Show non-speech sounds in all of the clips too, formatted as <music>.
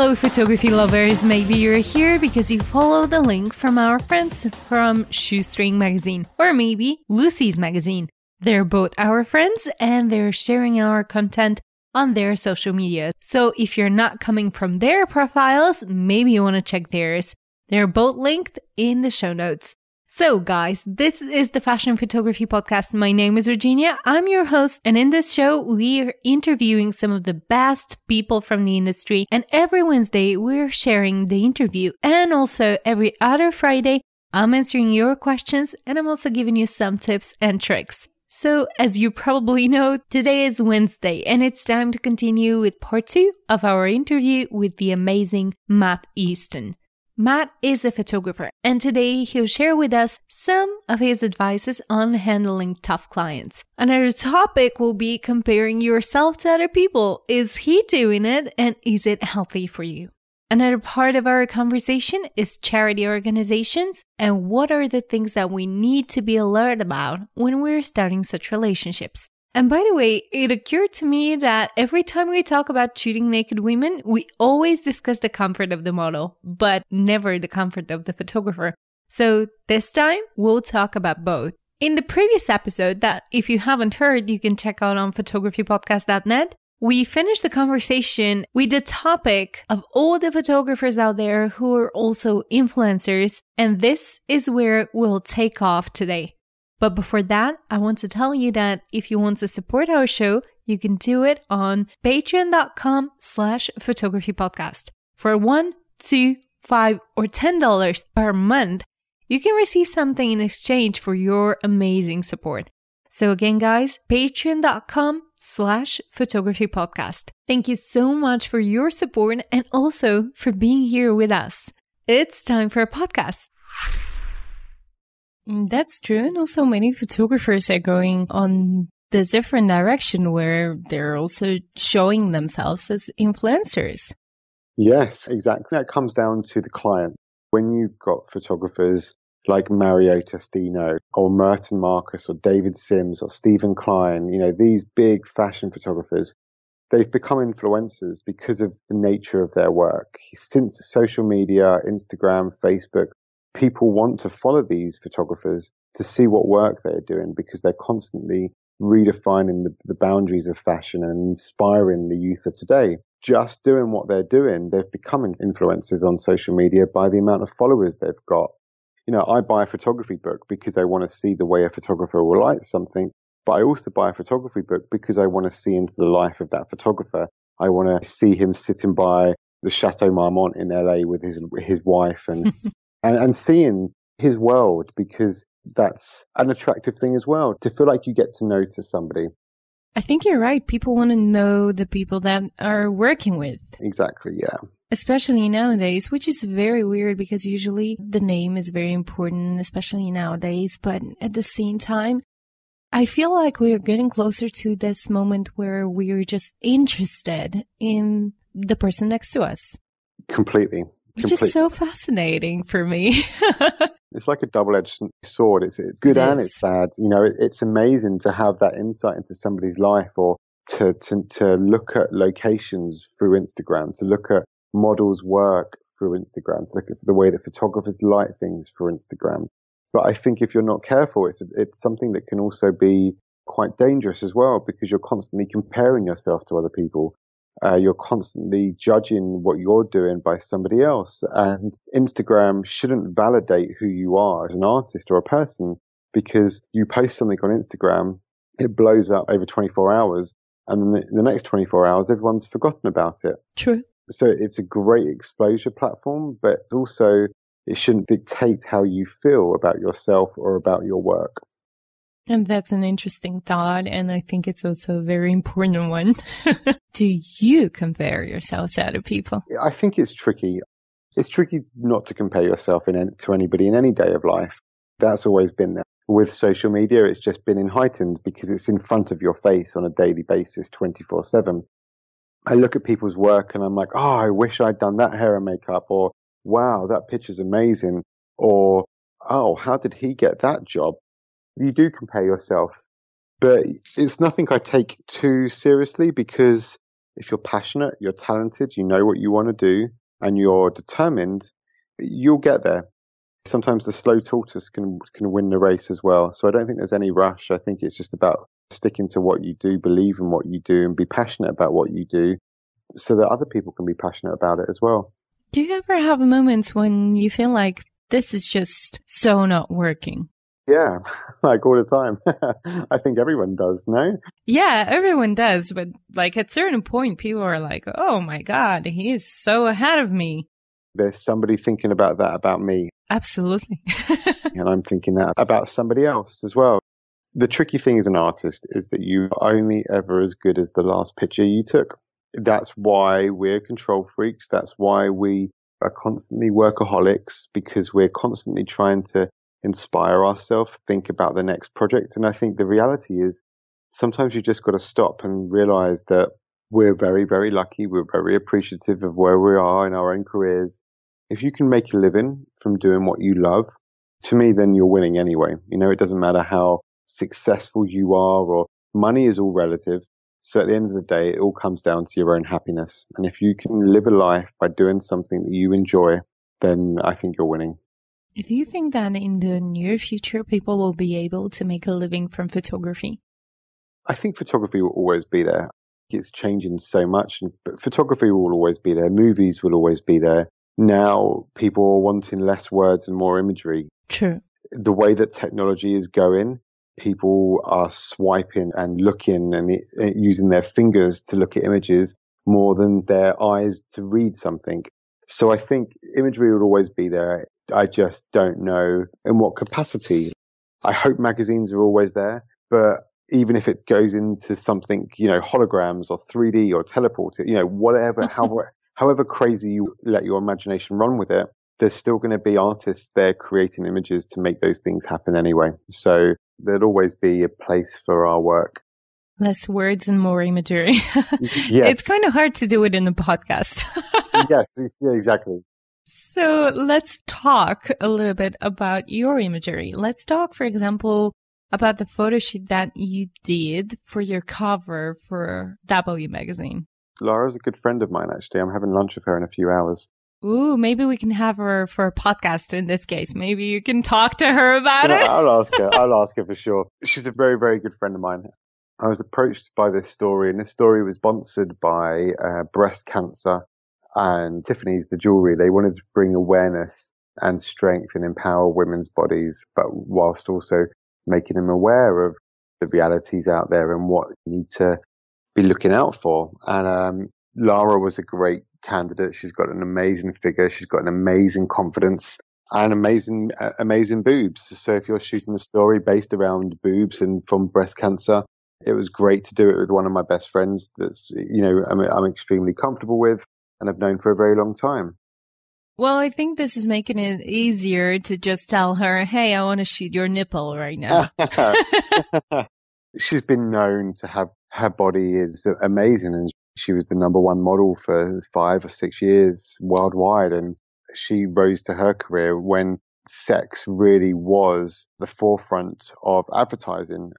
Hello, photography lovers. Maybe you're here because you follow the link from our friends from shuString Magazine, or maybe Lucy's Magazine. They're both our friends and they're sharing our content on their social media. So if you're not coming from their profiles, maybe you want to check theirs. They're both linked in the show notes. So, guys, this is the Fashion Photography Podcast. My name is Virginia. I'm your host. And in this show, we are interviewing some of the best people from the industry. And every Wednesday, we're sharing the interview. And also every other Friday, I'm answering your questions and I'm also giving you some tips and tricks. So, as you probably know, today is Wednesday and it's time to continue with part two of our interview with the amazing Matt Easton. Matt is a photographer, and today he'll share with us some of his advices on handling tough clients. Another topic will be comparing yourself to other people. Is he doing it, and is it healthy for you? Another part of our conversation is charity organizations and what are the things that we need to be alert about when we're starting such relationships. And by the way, it occurred to me that every time we talk about shooting naked women, we always discuss the comfort of the model, but never the comfort of the photographer. So this time, we'll talk about both. In the previous episode, that if you haven't heard, you can check out on photographypodcast.net, we finished the conversation with the topic of all the photographers out there who are also influencers, and this is where we'll take off today. But before that, I want to tell you that if you want to support our show, you can do it on patreon.com slash photography podcast. For one, two, five, or ten dollars per month, you can receive something in exchange for your amazing support. So again, guys, patreon.com slash photography podcast. Thank you so much for your support and also for being here with us. It's time for a podcast. Mm, that's true. And also many photographers are going on this different direction where they're also showing themselves as influencers. Yes, exactly. That comes down to the client. When you've got photographers like Mario Testino or Mert and Marcus or David Sims or Steven Klein, you know, these big fashion photographers, they've become influencers because of the nature of their work. Since social media, Instagram, Facebook, people want to follow these photographers to see what work they're doing because they're constantly redefining the, the, boundaries of fashion and inspiring the youth of today. Just doing what they're doing, they've become influencers on social media by the amount of followers they've got. You know, I buy a photography book because I want to see the way a photographer will light something, but I also buy a photography book because I want to see into the life of that photographer. I want to see him sitting by the Chateau Marmont in LA with his his wife and <laughs> and, and seeing his world because that's an attractive thing as well to feel like you get to know to somebody. I think you're right. People want to know the people that are working with. Exactly, yeah. Especially nowadays, which is very weird because usually the name is very important, especially nowadays. But at the same time, I feel like we're getting closer to this moment where we're just interested in the person next to us. Completely. Which Complete. is so fascinating for me. <laughs> it's like a double-edged sword. It's good it and it's bad. You know, it, it's amazing to have that insight into somebody's life or to, to, to look at locations through Instagram, to look at models' work through Instagram, to look at the way that photographers light things through Instagram. But I think if you're not careful, it's, it's something that can also be quite dangerous as well because you're constantly comparing yourself to other people. Uh, you're constantly judging what you're doing by somebody else. And Instagram shouldn't validate who you are as an artist or a person because you post something on Instagram, it blows up over 24 hours. And in the next 24 hours, everyone's forgotten about it. True. So it's a great exposure platform, but also it shouldn't dictate how you feel about yourself or about your work. And that's an interesting thought. And I think it's also a very important one. <laughs> Do you compare yourself to other people? I think it's tricky. It's tricky not to compare yourself in, to anybody in any day of life. That's always been there. With social media, it's just been heightened because it's in front of your face on a daily basis, 24 7. I look at people's work and I'm like, oh, I wish I'd done that hair and makeup, or wow, that picture's amazing, or oh, how did he get that job? You do compare yourself, but it's nothing I take too seriously because if you're passionate, you're talented, you know what you want to do, and you're determined, you'll get there. Sometimes the slow tortoise can can win the race as well. So I don't think there's any rush. I think it's just about sticking to what you do, believe in what you do, and be passionate about what you do, so that other people can be passionate about it as well. Do you ever have moments when you feel like this is just so not working? Yeah, <laughs> like all the time. <laughs> I think everyone does, no? Yeah, everyone does. But like at certain point, people are like, oh my God, he is so ahead of me. There's somebody thinking about that about me. Absolutely. <laughs> and I'm thinking that about somebody else as well. The tricky thing as an artist is that you're only ever as good as the last picture you took. That's why we're control freaks. That's why we are constantly workaholics because we're constantly trying to inspire ourselves, think about the next project. And I think the reality is sometimes you just got to stop and realize that we're very, very lucky. We're very appreciative of where we are in our own careers. If you can make a living from doing what you love, to me, then you're winning anyway. You know, it doesn't matter how successful you are or money is all relative. So at the end of the day, it all comes down to your own happiness. And if you can live a life by doing something that you enjoy, then I think you're winning. Do you think that in the near future, people will be able to make a living from photography? I think photography will always be there. It's changing so much, but photography will always be there. Movies will always be there. Now people are wanting less words and more imagery. True. The way that technology is going, people are swiping and looking and uh, using their fingers to look at images more than their eyes to read something. So I think imagery will always be there. I just don't know in what capacity. I hope magazines are always there, but even if it goes into something, you know, holograms or 3D or teleported, you know, whatever, <laughs> however, however crazy you let your imagination run with it, there's still going to be artists there creating images to make those things happen anyway. So there'll always be a place for our work. Less words and more imagery. <laughs> yes. It's kind of hard to do it in a podcast. <laughs> yes, yeah, exactly. So let's talk a little bit about your imagery. Let's talk, for example, about the photo shoot that you did for your cover for W magazine. Lara's a good friend of mine, actually. I'm having lunch with her in a few hours. Ooh, maybe we can have her for a podcast in this case. Maybe you can talk to her about it. I'll <laughs> ask her. I'll ask her for sure. She's a very, very good friend of mine. I was approached by this story, and this story was sponsored by uh, breast cancer and Tiffany's, the jewelry, they wanted to bring awareness and strength and empower women's bodies, but whilst also making them aware of the realities out there and what you need to be looking out for. And um, Lara was a great candidate. She's got an amazing figure. She's got an amazing confidence and amazing, uh, amazing boobs. So if you're shooting a story based around boobs and from breast cancer, it was great to do it with one of my best friends that's, you know, I'm, I'm extremely comfortable with and have known for a very long time. Well, I think this is making it easier to just tell her, hey, I want to shoot your nipple right now. <laughs> <laughs> She's been known to have her body is amazing and she was the number one model for five or six years worldwide. And she rose to her career when sex really was the forefront of advertising.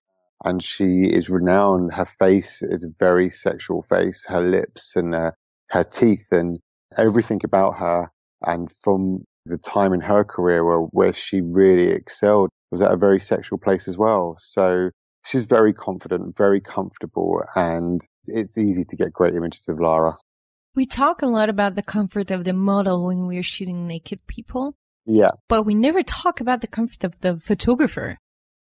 And she is renowned. Her face is a very sexual face. Her lips and her her teeth and everything about her. And from the time in her career where, where she really excelled was at a very sexual place as well. So she's very confident, very comfortable, and it's easy to get great images of Lara. We talk a lot about the comfort of the model when we're shooting naked people. Yeah. But we never talk about the comfort of the photographer.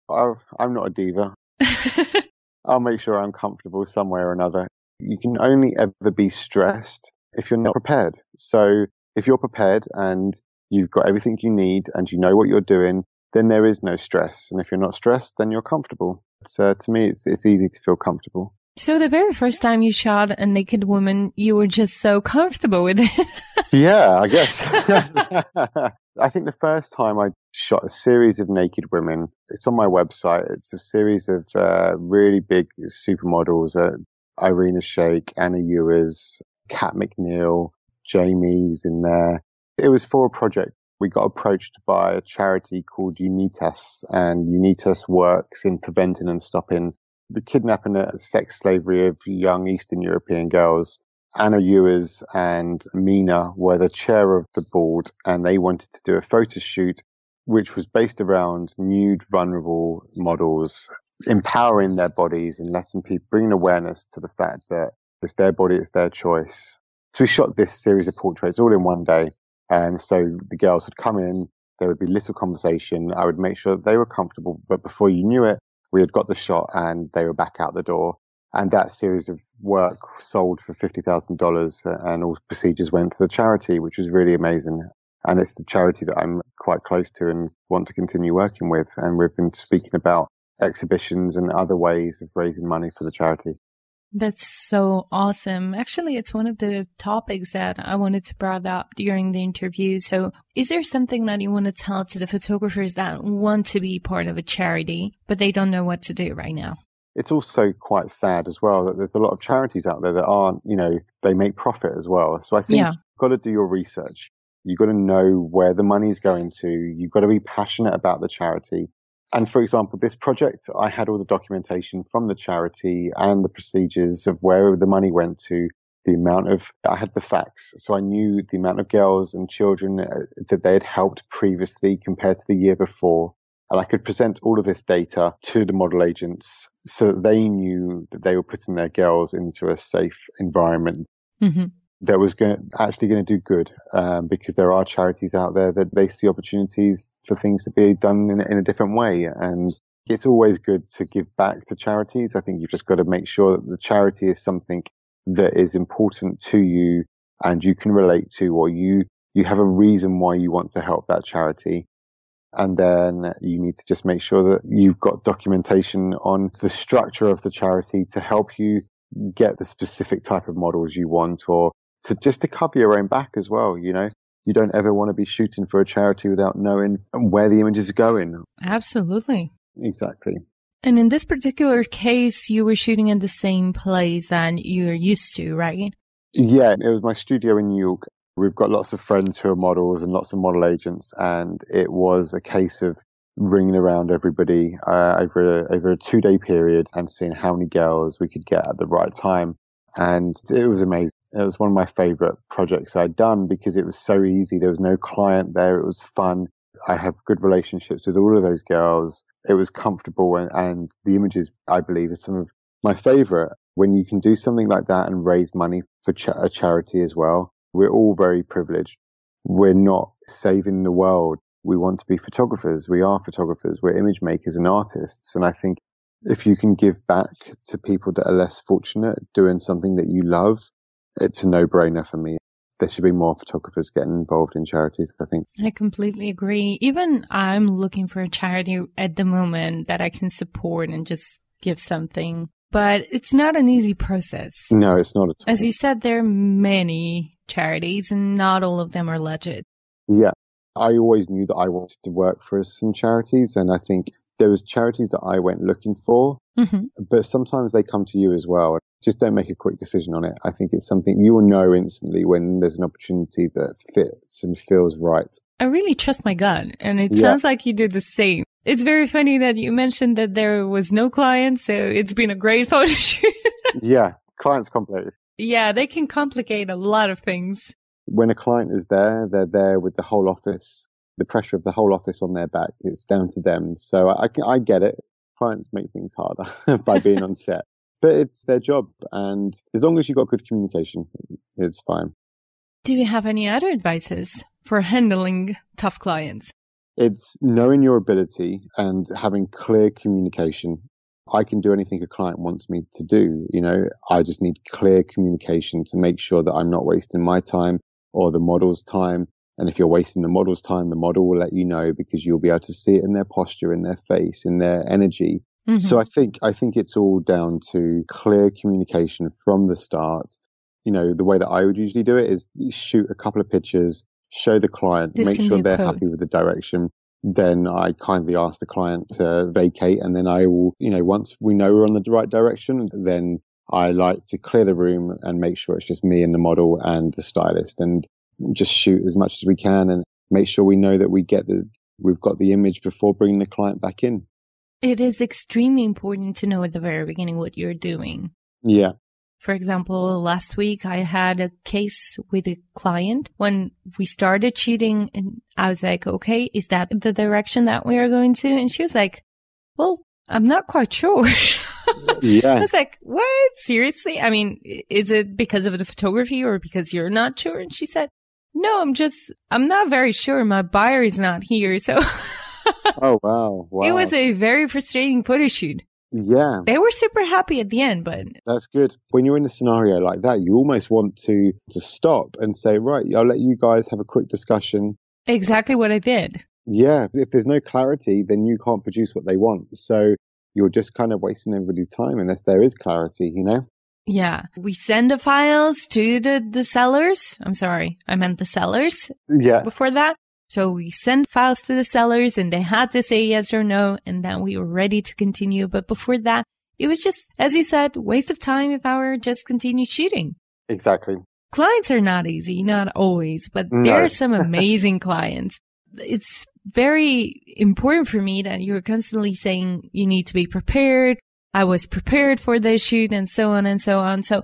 I, I'm not a diva. <laughs> I'll make sure I'm comfortable some way or another. You can only ever be stressed if you're not prepared. So if you're prepared and you've got everything you need and you know what you're doing, then there is no stress. And if you're not stressed, then you're comfortable. So to me, it's, it's easy to feel comfortable. So the very first time you shot a naked woman, you were just so comfortable with it. <laughs> yeah, I guess. <laughs> I think the first time I shot a series of naked women, it's on my website. It's a series of uh, really big supermodels, uh, Irina Shayk, Anna Ewers, Kat McNeil, Jamie's in there. It was for a project. We got approached by a charity called Unitas, and Unitas works in preventing and stopping the kidnapping and sex slavery of young Eastern European girls. Anna Ewers and Mina were the chair of the board, and they wanted to do a photo shoot which was based around nude, vulnerable models empowering their bodies and letting people bring awareness to the fact that it's their body, it's their choice. So we shot this series of portraits all in one day. And so the girls would come in, there would be little conversation. I would make sure that they were comfortable, but before you knew it, we had got the shot and they were back out the door. And that series of work sold for $50,000 uh, and all procedures went to the charity, which was really amazing. And it's the charity that I'm quite close to and want to continue working with. And we've been speaking about exhibitions and other ways of raising money for the charity. That's so awesome. Actually, it's one of the topics that I wanted to bring up during the interview. So, is there something that you want to tell to the photographers that want to be part of a charity, but they don't know what to do right now? It's also quite sad as well that there's a lot of charities out there that aren't, you know, they make profit as well. So I think yeah. you've got to do your research. You've got to know where the money's going to. You've got to be passionate about the charity. And for example, this project, I had all the documentation from the charity and the procedures of where the money went to, the amount of, I had the facts. So I knew the amount of girls and children uh, that they had helped previously compared to the year before. And I could present all of this data to the model agents so they knew that they were putting their girls into a safe environment. Mm-hmm that was going to, actually going to do good um, because there are charities out there that they see opportunities for things to be done in, in a different way and it's always good to give back to charities. I think you've just got to make sure that the charity is something that is important to you and you can relate to or you you have a reason why you want to help that charity. And then you need to just make sure that you've got documentation on the structure of the charity to help you get the specific type of models you want or to just to cover your own back as well. You know, you don't ever want to be shooting for a charity without knowing where the images are going. Absolutely. Exactly. And in this particular case, you were shooting in the same place that you're used to, right? Yeah, it was my studio in New York. We've got lots of friends who are models and lots of model agents, and it was a case of ringing around everybody uh, over a, over a two day period and seeing how many girls we could get at the right time. And it was amazing. It was one of my favorite projects I'd done because it was so easy. There was no client there. It was fun. I have good relationships with all of those girls. It was comfortable and, and the images, I believe, are some of my favorite. When you can do something like that and raise money for cha- a charity as well, we're all very privileged. We're not saving the world. We want to be photographers. We are photographers. We're image makers and artists. And I think if you can give back to people that are less fortunate doing something that you love, it's a no brainer for me. There should be more photographers getting involved in charities, I think. I completely agree. Even I'm looking for a charity at the moment that I can support and just give something. But it's not an easy process. No, it's not at all. As you said, there are many charities and not all of them are legit. Yeah. I always knew that I wanted to work for some charities and I think there was charities that I went looking for, mm-hmm. but sometimes they come to you as well. Just don't make a quick decision on it. I think it's something you will know instantly when there's an opportunity that fits and feels right. I really trust my gut, and it yeah. sounds like you do the same. It's very funny that you mentioned that there was no client, so it's been a great <laughs> photo shoot. yeah, clients complicate. Yeah, they can complicate a lot of things. When a client is there, they're there with the whole office the pressure of the whole office on their back. It's down to them. So I, I get it. Clients make things harder <laughs> by being on set, but it's their job. And as long as you've got good communication, it's fine. Do you have any other advices for handling tough clients? It's knowing your ability and having clear communication. I can do anything a client wants me to do. You know, I just need clear communication to make sure that I'm not wasting my time or the model's time and if you're wasting the model's time, the model will let you know because you'll be able to see it in their posture, in their face, in their energy. Mm-hmm. So I think, I think it's all down to clear communication from the start. You know, the way that I would usually do it is shoot a couple of pictures, show the client, this make sure they're happy with the direction. Then I kindly ask the client to vacate and then I will, you know, once we know we're on the right direction, then I like to clear the room and make sure it's just me and the model and the stylist. And just shoot as much as we can and make sure we know that we get the we've got the image before bringing the client back in. It is extremely important to know at the very beginning what you're doing. Yeah. For example, last week I had a case with a client when we started shooting and I was like, okay, is that the direction that we are going to? And she was like, well, I'm not quite sure. <laughs> yeah. I was like, what? Seriously? I mean, is it because of the photography or because you're not sure? And she said, no, I'm just, I'm not very sure. My buyer is not here. So. <laughs> oh, wow. wow. <laughs> It was a very frustrating photo shoot. Yeah. They were super happy at the end, but that's good. When you're in a scenario like that, you almost want to to stop and say, "Right, I'll let you guys have a quick discussion." Exactly what I did. Yeah, if there's no clarity, then you can't produce what they want. So you're just kind of wasting everybody's time unless there is clarity, you know? Yeah. We send the files to the the sellers. I'm sorry. I meant the sellers. Yeah. Before that. So we sent files to the sellers and they had to say yes or no. And then we were ready to continue. But before that, it was just, as you said, waste of time if I were just continue shooting. Exactly. Clients are not easy, not always, but no. there are some <laughs> amazing clients. It's very important for me that you're constantly saying you need to be prepared. I was prepared for this shoot and so on and so on. So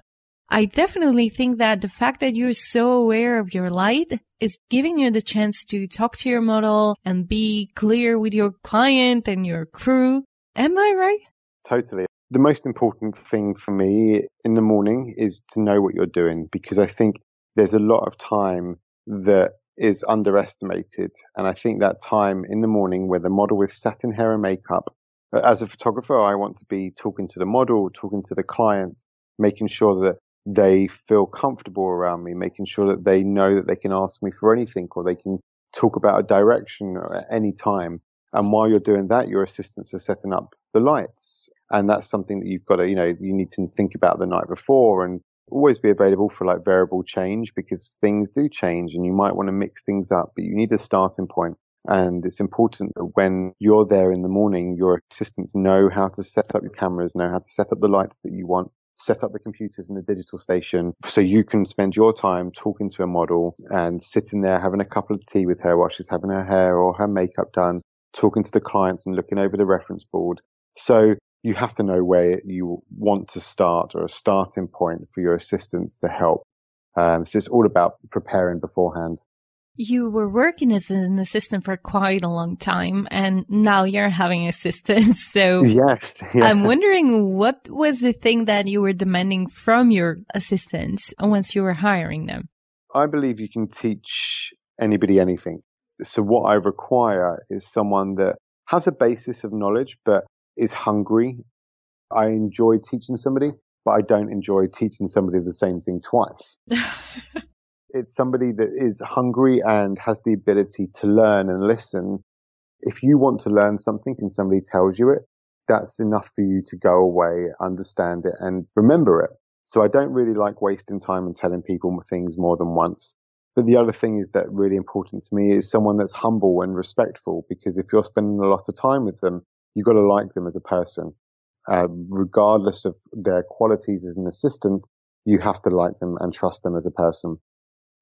I definitely think that the fact that you're so aware of your light is giving you the chance to talk to your model and be clear with your client and your crew. Am I right? Totally. The most important thing for me in the morning is to know what you're doing because I think there's a lot of time that is underestimated. And I think that time in the morning where the model is sat in hair and makeup, uh, as a photographer, I want to be talking to the model, talking to the client, making sure that they feel comfortable around me, making sure that they know that they can ask me for anything or they can talk about a direction at any time. And while you're doing that, your assistants are setting up the lights. And that's something that you've got to, you know, you need to think about the night before and always be available for like variable change because things do change and you might want to mix things up, but you need a starting point. And it's important that when you're there in the morning, your assistants know how to set up your cameras, know how to set up the lights that you want, set up the computers in the digital station so you can spend your time talking to a model and sitting there having a cup of tea with her while she's having her hair or her makeup done, talking to the clients and looking over the reference board. So you have to know where you want to start or a starting point for your assistants to help. Um, so it's all about preparing beforehand. You were working as an assistant for quite a long time and now you're having assistants. <laughs> So yes, <laughs> yeah. I'm wondering what was the thing that you were demanding from your assistants once you were hiring them? I believe you can teach anybody anything. So what I require is someone that has a basis of knowledge, but is hungry. I enjoy teaching somebody, but I don't enjoy teaching somebody the same thing twice. <laughs> it's somebody that is hungry and has the ability to learn and listen. If you want to learn something and somebody tells you it, that's enough for you to go away, understand it and remember it. So I don't really like wasting time and telling people things more than once. But the other thing is that really important to me is someone that's humble and respectful because if you're spending a lot of time with them, you've got to like them as a person. Uh, regardless of their qualities as an assistant, you have to like them and trust them as a person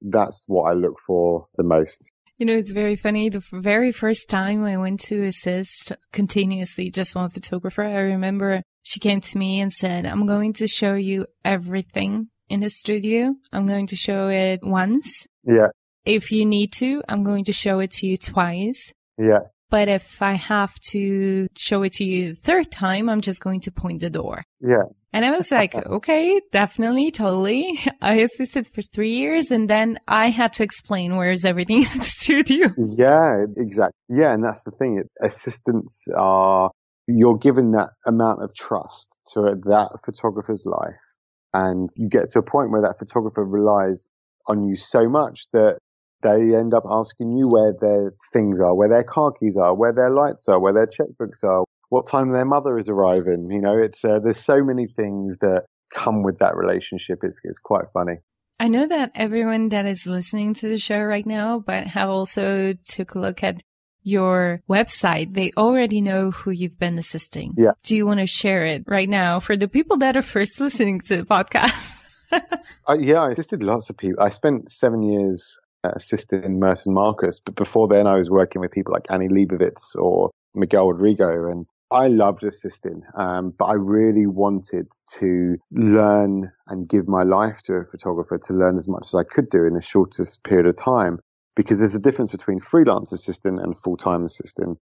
that's what I look for the most. You know, it's very funny. The very first time I went to assist continuously just one photographer, I remember she came to me and said, I'm going to show you everything in the studio. I'm going to show it once. Yeah. If you need to, I'm going to show it to you twice. Yeah. But if I have to show it to you the third time, I'm just going to point the door. Yeah. And I was like, <laughs> okay, definitely, totally. I assisted for three years and then I had to explain where's everything <laughs> in the studio. Yeah, exactly. Yeah. And that's the thing. Assistants are, you're given that amount of trust to that photographer's life. And you get to a point where that photographer relies on you so much that they end up asking you where their things are, where their car keys are, where their lights are, where their checkbooks are, what time their mother is arriving. You know, it's uh, there's so many things that come with that relationship. It's it's quite funny. I know that everyone that is listening to the show right now, but have also took a look at your website. They already know who you've been assisting. Yeah. Do you want to share it right now for the people that are first <laughs> listening to the podcast? <laughs> uh, yeah, I assisted lots of people. I spent seven years assisted in Mert and Marcus. But before then, I was working with people like Annie Leibovitz or Miguel Reveriego. And I loved assisting, um, but I really wanted to learn and give my life to a photographer to learn as much as I could do in the shortest period of time. Because there's a difference between freelance assistant and full time assistant.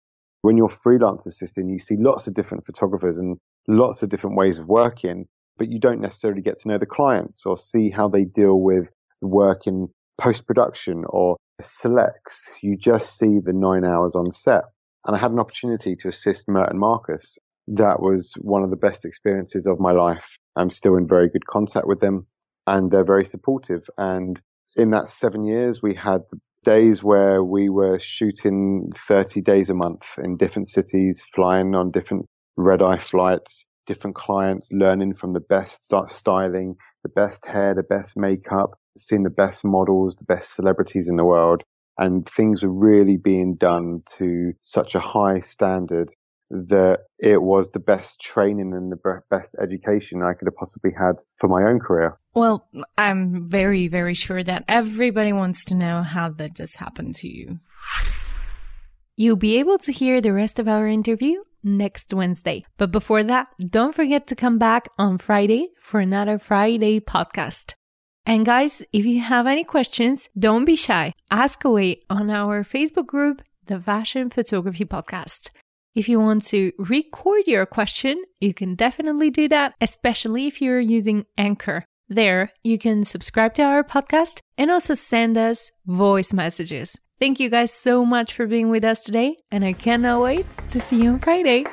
When you're freelance assistant, you see lots of different photographers and lots of different ways of working, but you don't necessarily get to know the clients or see how they deal with work in post production or selects. You just see the nine hours on set and I had an opportunity to assist Mert and Marcus. That was one of the best experiences of my life. I'm still in very good contact with them and they're very supportive. And in that seven years, we had days where we were shooting 30 days a month in different cities, flying on different red eye flights, different clients, learning from the best start styling, the best hair, the best makeup, seeing the best models, the best celebrities in the world and things were really being done to such a high standard that it was the best training and the best education I could have possibly had for my own career. Well, I'm very, very sure that everybody wants to know how that just happened to you. You'll be able to hear the rest of our interview next Wednesday. But before that, don't forget to come back on Friday for another Friday podcast. And guys, if you have any questions, don't be shy. Ask away on our Facebook group, the Fashion Photography Podcast. If you want to record your question, you can definitely do that, especially if you're using Anchor. There, you can subscribe to our podcast and also send us voice messages. Thank you guys so much for being with us today, and I cannot wait to see you on Friday.